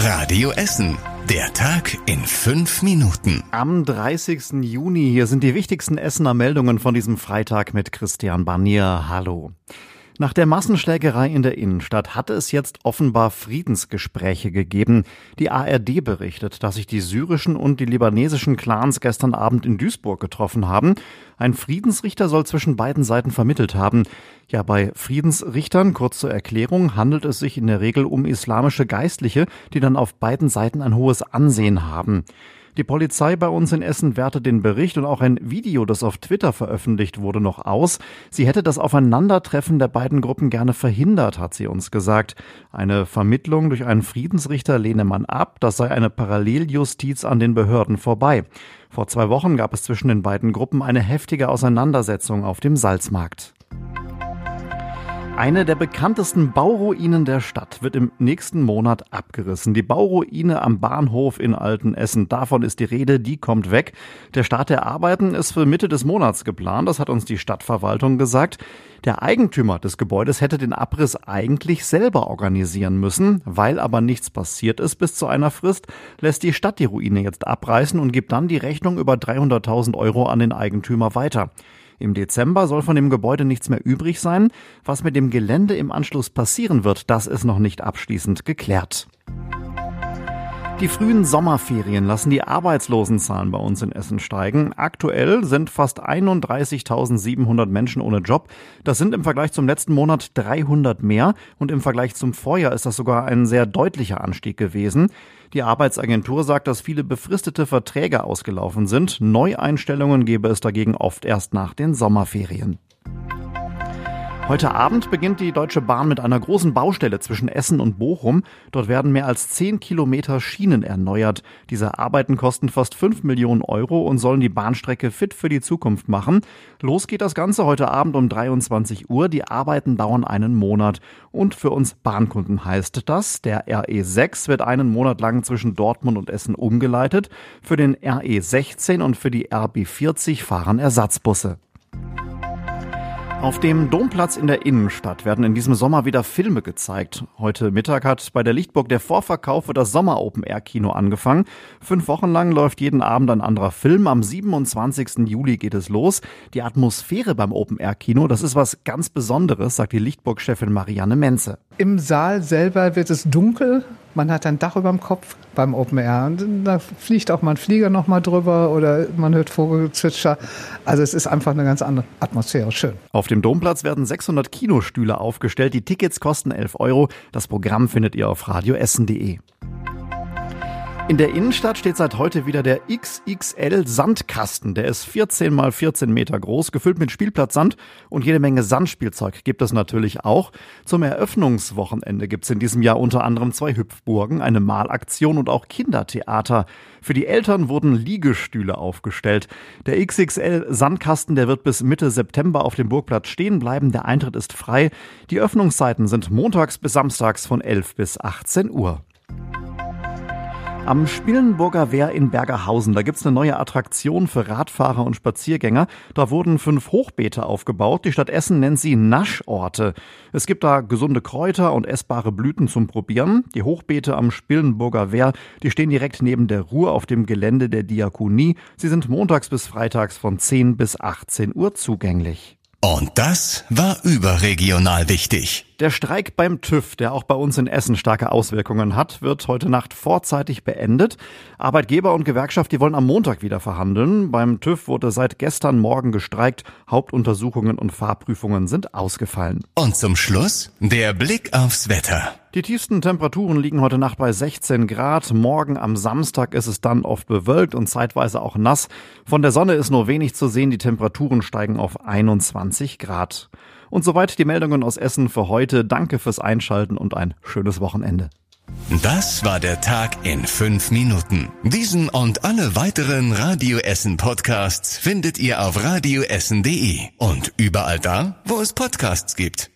Radio Essen. Der Tag in fünf Minuten. Am 30. Juni, hier sind die wichtigsten Essener Meldungen von diesem Freitag mit Christian Barnier. Hallo. Nach der Massenschlägerei in der Innenstadt hatte es jetzt offenbar Friedensgespräche gegeben. Die ARD berichtet, dass sich die syrischen und die libanesischen Clans gestern Abend in Duisburg getroffen haben. Ein Friedensrichter soll zwischen beiden Seiten vermittelt haben. Ja, bei Friedensrichtern, kurz zur Erklärung, handelt es sich in der Regel um islamische Geistliche, die dann auf beiden Seiten ein hohes Ansehen haben. Die Polizei bei uns in Essen wertet den Bericht und auch ein Video, das auf Twitter veröffentlicht wurde, noch aus. Sie hätte das Aufeinandertreffen der beiden Gruppen gerne verhindert, hat sie uns gesagt. Eine Vermittlung durch einen Friedensrichter lehne man ab. Das sei eine Paralleljustiz an den Behörden vorbei. Vor zwei Wochen gab es zwischen den beiden Gruppen eine heftige Auseinandersetzung auf dem Salzmarkt. Eine der bekanntesten Bauruinen der Stadt wird im nächsten Monat abgerissen. Die Bauruine am Bahnhof in Altenessen. Davon ist die Rede, die kommt weg. Der Start der Arbeiten ist für Mitte des Monats geplant. Das hat uns die Stadtverwaltung gesagt. Der Eigentümer des Gebäudes hätte den Abriss eigentlich selber organisieren müssen. Weil aber nichts passiert ist bis zu einer Frist, lässt die Stadt die Ruine jetzt abreißen und gibt dann die Rechnung über 300.000 Euro an den Eigentümer weiter. Im Dezember soll von dem Gebäude nichts mehr übrig sein. Was mit dem Gelände im Anschluss passieren wird, das ist noch nicht abschließend geklärt. Die frühen Sommerferien lassen die Arbeitslosenzahlen bei uns in Essen steigen. Aktuell sind fast 31.700 Menschen ohne Job. Das sind im Vergleich zum letzten Monat 300 mehr und im Vergleich zum Vorjahr ist das sogar ein sehr deutlicher Anstieg gewesen. Die Arbeitsagentur sagt, dass viele befristete Verträge ausgelaufen sind. Neueinstellungen gebe es dagegen oft erst nach den Sommerferien. Heute Abend beginnt die Deutsche Bahn mit einer großen Baustelle zwischen Essen und Bochum. Dort werden mehr als zehn Kilometer Schienen erneuert. Diese Arbeiten kosten fast fünf Millionen Euro und sollen die Bahnstrecke fit für die Zukunft machen. Los geht das Ganze heute Abend um 23 Uhr. Die Arbeiten dauern einen Monat. Und für uns Bahnkunden heißt das, der RE6 wird einen Monat lang zwischen Dortmund und Essen umgeleitet. Für den RE16 und für die RB40 fahren Ersatzbusse. Auf dem Domplatz in der Innenstadt werden in diesem Sommer wieder Filme gezeigt. Heute Mittag hat bei der Lichtburg der Vorverkauf für das Sommer Open Air Kino angefangen. Fünf Wochen lang läuft jeden Abend ein anderer Film. Am 27. Juli geht es los. Die Atmosphäre beim Open Air Kino, das ist was ganz Besonderes, sagt die Lichtburg-Chefin Marianne Menze. Im Saal selber wird es dunkel. Man hat ein Dach über dem Kopf beim Open Air. Und da fliegt auch mal ein Flieger noch mal drüber oder man hört Vogelzwitscher. Also es ist einfach eine ganz andere Atmosphäre. Schön. Auf dem Domplatz werden 600 Kinostühle aufgestellt. Die Tickets kosten 11 Euro. Das Programm findet ihr auf radioessen.de. In der Innenstadt steht seit heute wieder der XXL Sandkasten. Der ist 14 mal 14 Meter groß, gefüllt mit Spielplatzsand und jede Menge Sandspielzeug gibt es natürlich auch. Zum Eröffnungswochenende gibt es in diesem Jahr unter anderem zwei Hüpfburgen, eine Malaktion und auch Kindertheater. Für die Eltern wurden Liegestühle aufgestellt. Der XXL Sandkasten, der wird bis Mitte September auf dem Burgplatz stehen bleiben. Der Eintritt ist frei. Die Öffnungszeiten sind montags bis samstags von 11 bis 18 Uhr. Am Spillenburger Wehr in Bergerhausen, da gibt's eine neue Attraktion für Radfahrer und Spaziergänger. Da wurden fünf Hochbeete aufgebaut. Die Stadt Essen nennt sie Naschorte. Es gibt da gesunde Kräuter und essbare Blüten zum Probieren. Die Hochbeete am Spillenburger Wehr, die stehen direkt neben der Ruhr auf dem Gelände der Diakonie. Sie sind montags bis freitags von 10 bis 18 Uhr zugänglich. Und das war überregional wichtig. Der Streik beim TÜV, der auch bei uns in Essen starke Auswirkungen hat, wird heute Nacht vorzeitig beendet. Arbeitgeber und Gewerkschaft, die wollen am Montag wieder verhandeln. Beim TÜV wurde seit gestern Morgen gestreikt. Hauptuntersuchungen und Fahrprüfungen sind ausgefallen. Und zum Schluss der Blick aufs Wetter. Die tiefsten Temperaturen liegen heute Nacht bei 16 Grad. Morgen am Samstag ist es dann oft bewölkt und zeitweise auch nass. Von der Sonne ist nur wenig zu sehen. Die Temperaturen steigen auf 21 Grad. Und soweit die Meldungen aus Essen für heute. Danke fürs Einschalten und ein schönes Wochenende. Das war der Tag in fünf Minuten. Diesen und alle weiteren Radio Essen Podcasts findet ihr auf radioessen.de und überall da, wo es Podcasts gibt.